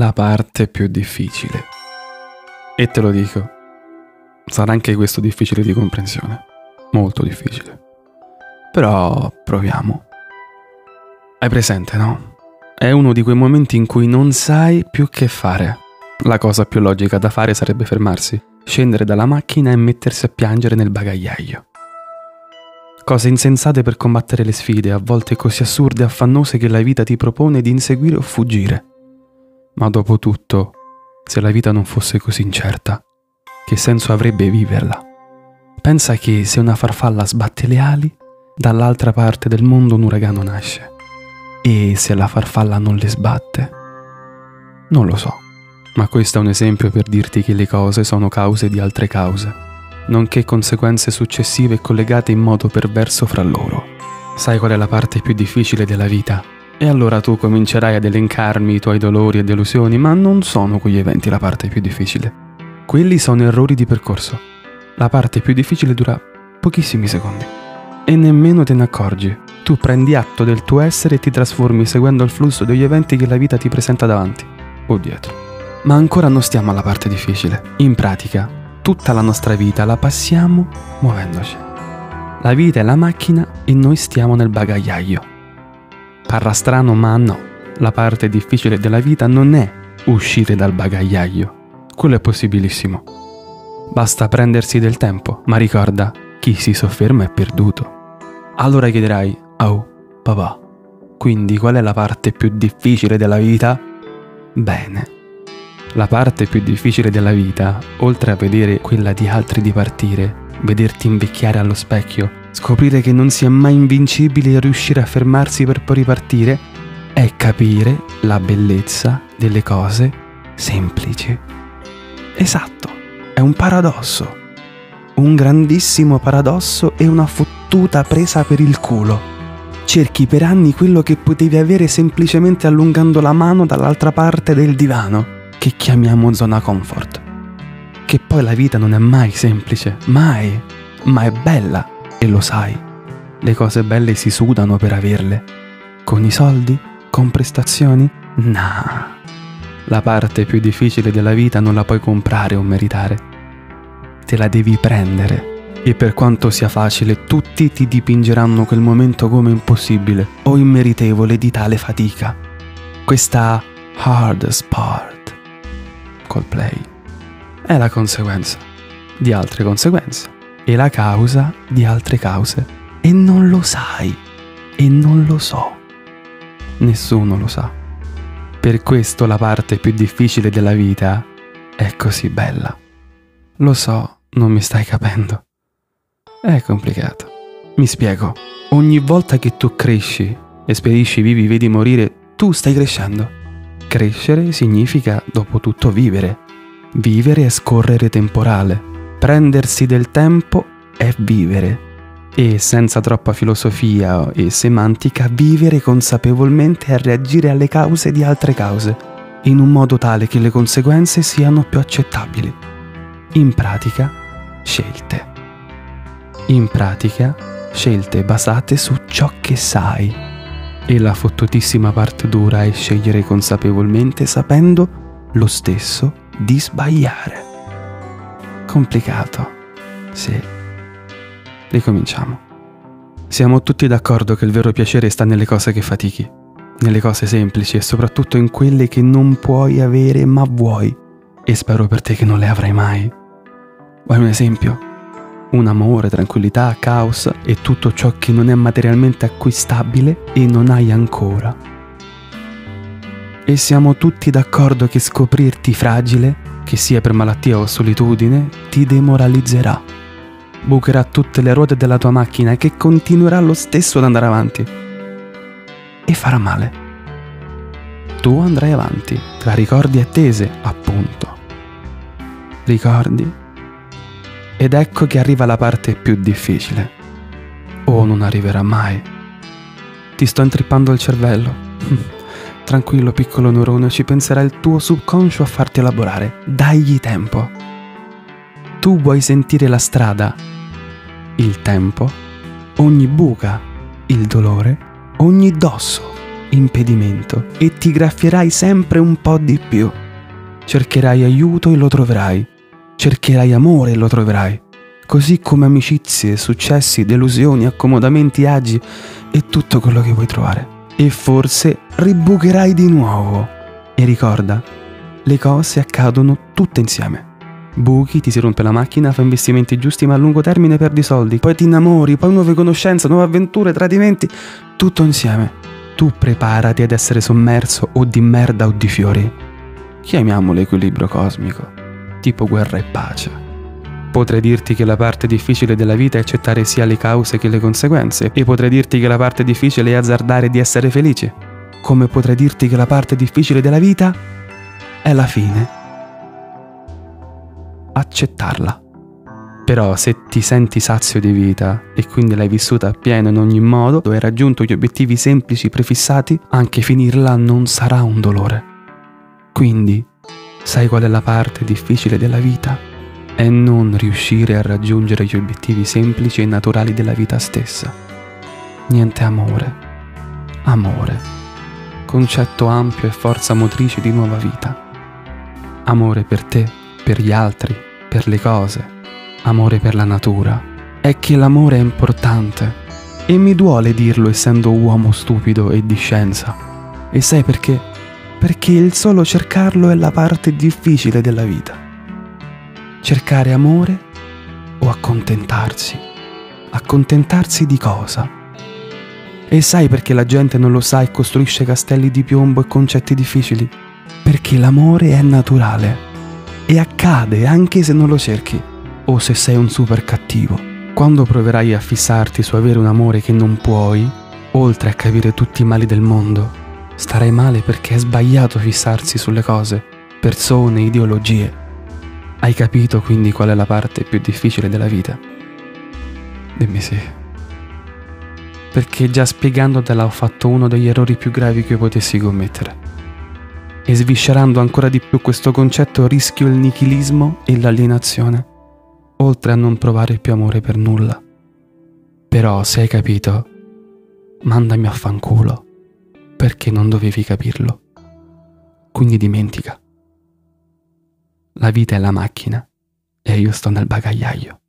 la parte più difficile. E te lo dico, sarà anche questo difficile di comprensione, molto difficile. Però proviamo. Hai presente, no? È uno di quei momenti in cui non sai più che fare. La cosa più logica da fare sarebbe fermarsi, scendere dalla macchina e mettersi a piangere nel bagagliaio. Cose insensate per combattere le sfide, a volte così assurde e affannose che la vita ti propone di inseguire o fuggire. Ma dopo tutto, se la vita non fosse così incerta, che senso avrebbe viverla? Pensa che se una farfalla sbatte le ali, dall'altra parte del mondo un uragano nasce. E se la farfalla non le sbatte? Non lo so, ma questo è un esempio per dirti che le cose sono cause di altre cause, nonché conseguenze successive collegate in modo perverso fra loro. Sai qual è la parte più difficile della vita? E allora tu comincerai ad elencarmi i tuoi dolori e delusioni, ma non sono quegli eventi la parte più difficile. Quelli sono errori di percorso. La parte più difficile dura pochissimi secondi. E nemmeno te ne accorgi. Tu prendi atto del tuo essere e ti trasformi seguendo il flusso degli eventi che la vita ti presenta davanti o dietro. Ma ancora non stiamo alla parte difficile. In pratica, tutta la nostra vita la passiamo muovendoci. La vita è la macchina e noi stiamo nel bagagliaio. Parla strano, ma no. La parte difficile della vita non è uscire dal bagagliaio. Quello è possibilissimo. Basta prendersi del tempo, ma ricorda, chi si sofferma è perduto. Allora chiederai, oh, papà, quindi qual è la parte più difficile della vita? Bene. La parte più difficile della vita, oltre a vedere quella di altri dipartire, vederti invecchiare allo specchio, scoprire che non si è mai invincibili e riuscire a fermarsi per poi ripartire, è capire la bellezza delle cose semplici. Esatto, è un paradosso. Un grandissimo paradosso e una fottuta presa per il culo. Cerchi per anni quello che potevi avere semplicemente allungando la mano dall'altra parte del divano, che chiamiamo zona comfort. Che poi la vita non è mai semplice, mai, ma è bella e lo sai. Le cose belle si sudano per averle. Con i soldi? Con prestazioni? Nah. La parte più difficile della vita non la puoi comprare o meritare. Te la devi prendere. E per quanto sia facile, tutti ti dipingeranno quel momento come impossibile o immeritevole di tale fatica. Questa hardest part, Coldplay, è la conseguenza di altre conseguenze e la causa di altre cause. E non lo sai. E non lo so. Nessuno lo sa. Per questo la parte più difficile della vita è così bella. Lo so, non mi stai capendo. È complicato. Mi spiego. Ogni volta che tu cresci, espedisci vivi, vedi morire, tu stai crescendo. Crescere significa, dopo tutto, vivere. Vivere è scorrere temporale. Prendersi del tempo è vivere. E senza troppa filosofia e semantica, vivere consapevolmente è reagire alle cause di altre cause, in un modo tale che le conseguenze siano più accettabili. In pratica, scelte. In pratica, scelte basate su ciò che sai. E la fottutissima parte dura è scegliere consapevolmente sapendo lo stesso di sbagliare complicato. Sì. Ricominciamo. Siamo tutti d'accordo che il vero piacere sta nelle cose che fatichi, nelle cose semplici e soprattutto in quelle che non puoi avere ma vuoi. E spero per te che non le avrai mai. Vuoi un esempio? Un amore, tranquillità, caos e tutto ciò che non è materialmente acquistabile e non hai ancora. E siamo tutti d'accordo che scoprirti fragile che sia per malattia o solitudine, ti demoralizzerà. Bucherà tutte le ruote della tua macchina che continuerà lo stesso ad andare avanti. E farà male. Tu andrai avanti, tra ricordi e attese, appunto. Ricordi? Ed ecco che arriva la parte più difficile. O non arriverà mai. Ti sto intrippando il cervello. Tranquillo piccolo neurone, ci penserà il tuo subconscio a farti elaborare. Dagli tempo. Tu vuoi sentire la strada, il tempo, ogni buca, il dolore, ogni dosso, impedimento e ti graffierai sempre un po' di più. Cercherai aiuto e lo troverai. Cercherai amore e lo troverai. Così come amicizie, successi, delusioni, accomodamenti, agi e tutto quello che vuoi trovare. E forse ribucherai di nuovo. E ricorda, le cose accadono tutte insieme. Buchi, ti si rompe la macchina, fa investimenti giusti ma a lungo termine perdi soldi, poi ti innamori, poi nuove conoscenze, nuove avventure, tradimenti, tutto insieme. Tu preparati ad essere sommerso o di merda o di fiori. Chiamiamolo equilibrio cosmico, tipo guerra e pace. Potrei dirti che la parte difficile della vita è accettare sia le cause che le conseguenze, e potrei dirti che la parte difficile è azzardare di essere felici, come potrei dirti che la parte difficile della vita è la fine accettarla. Però se ti senti sazio di vita e quindi l'hai vissuta appieno in ogni modo, e hai raggiunto gli obiettivi semplici prefissati, anche finirla non sarà un dolore. Quindi, sai qual è la parte difficile della vita? È non riuscire a raggiungere gli obiettivi semplici e naturali della vita stessa. Niente amore. Amore. Concetto ampio e forza motrice di nuova vita. Amore per te, per gli altri, per le cose, amore per la natura, è che l'amore è importante. E mi duole dirlo essendo uomo stupido e di scienza. E sai perché? Perché il solo cercarlo è la parte difficile della vita. Cercare amore o accontentarsi? Accontentarsi di cosa? E sai perché la gente non lo sa e costruisce castelli di piombo e concetti difficili? Perché l'amore è naturale e accade anche se non lo cerchi o se sei un super cattivo. Quando proverai a fissarti su avere un amore che non puoi, oltre a capire tutti i mali del mondo, starai male perché è sbagliato fissarsi sulle cose, persone, ideologie. Hai capito quindi qual è la parte più difficile della vita? Dimmi sì. Perché già spiegandotela ho fatto uno degli errori più gravi che potessi commettere e sviscerando ancora di più questo concetto rischio il nichilismo e l'alienazione, oltre a non provare più amore per nulla. Però se hai capito, mandami a fanculo, perché non dovevi capirlo. Quindi dimentica. La vita è la macchina e io sto nel bagagliaio.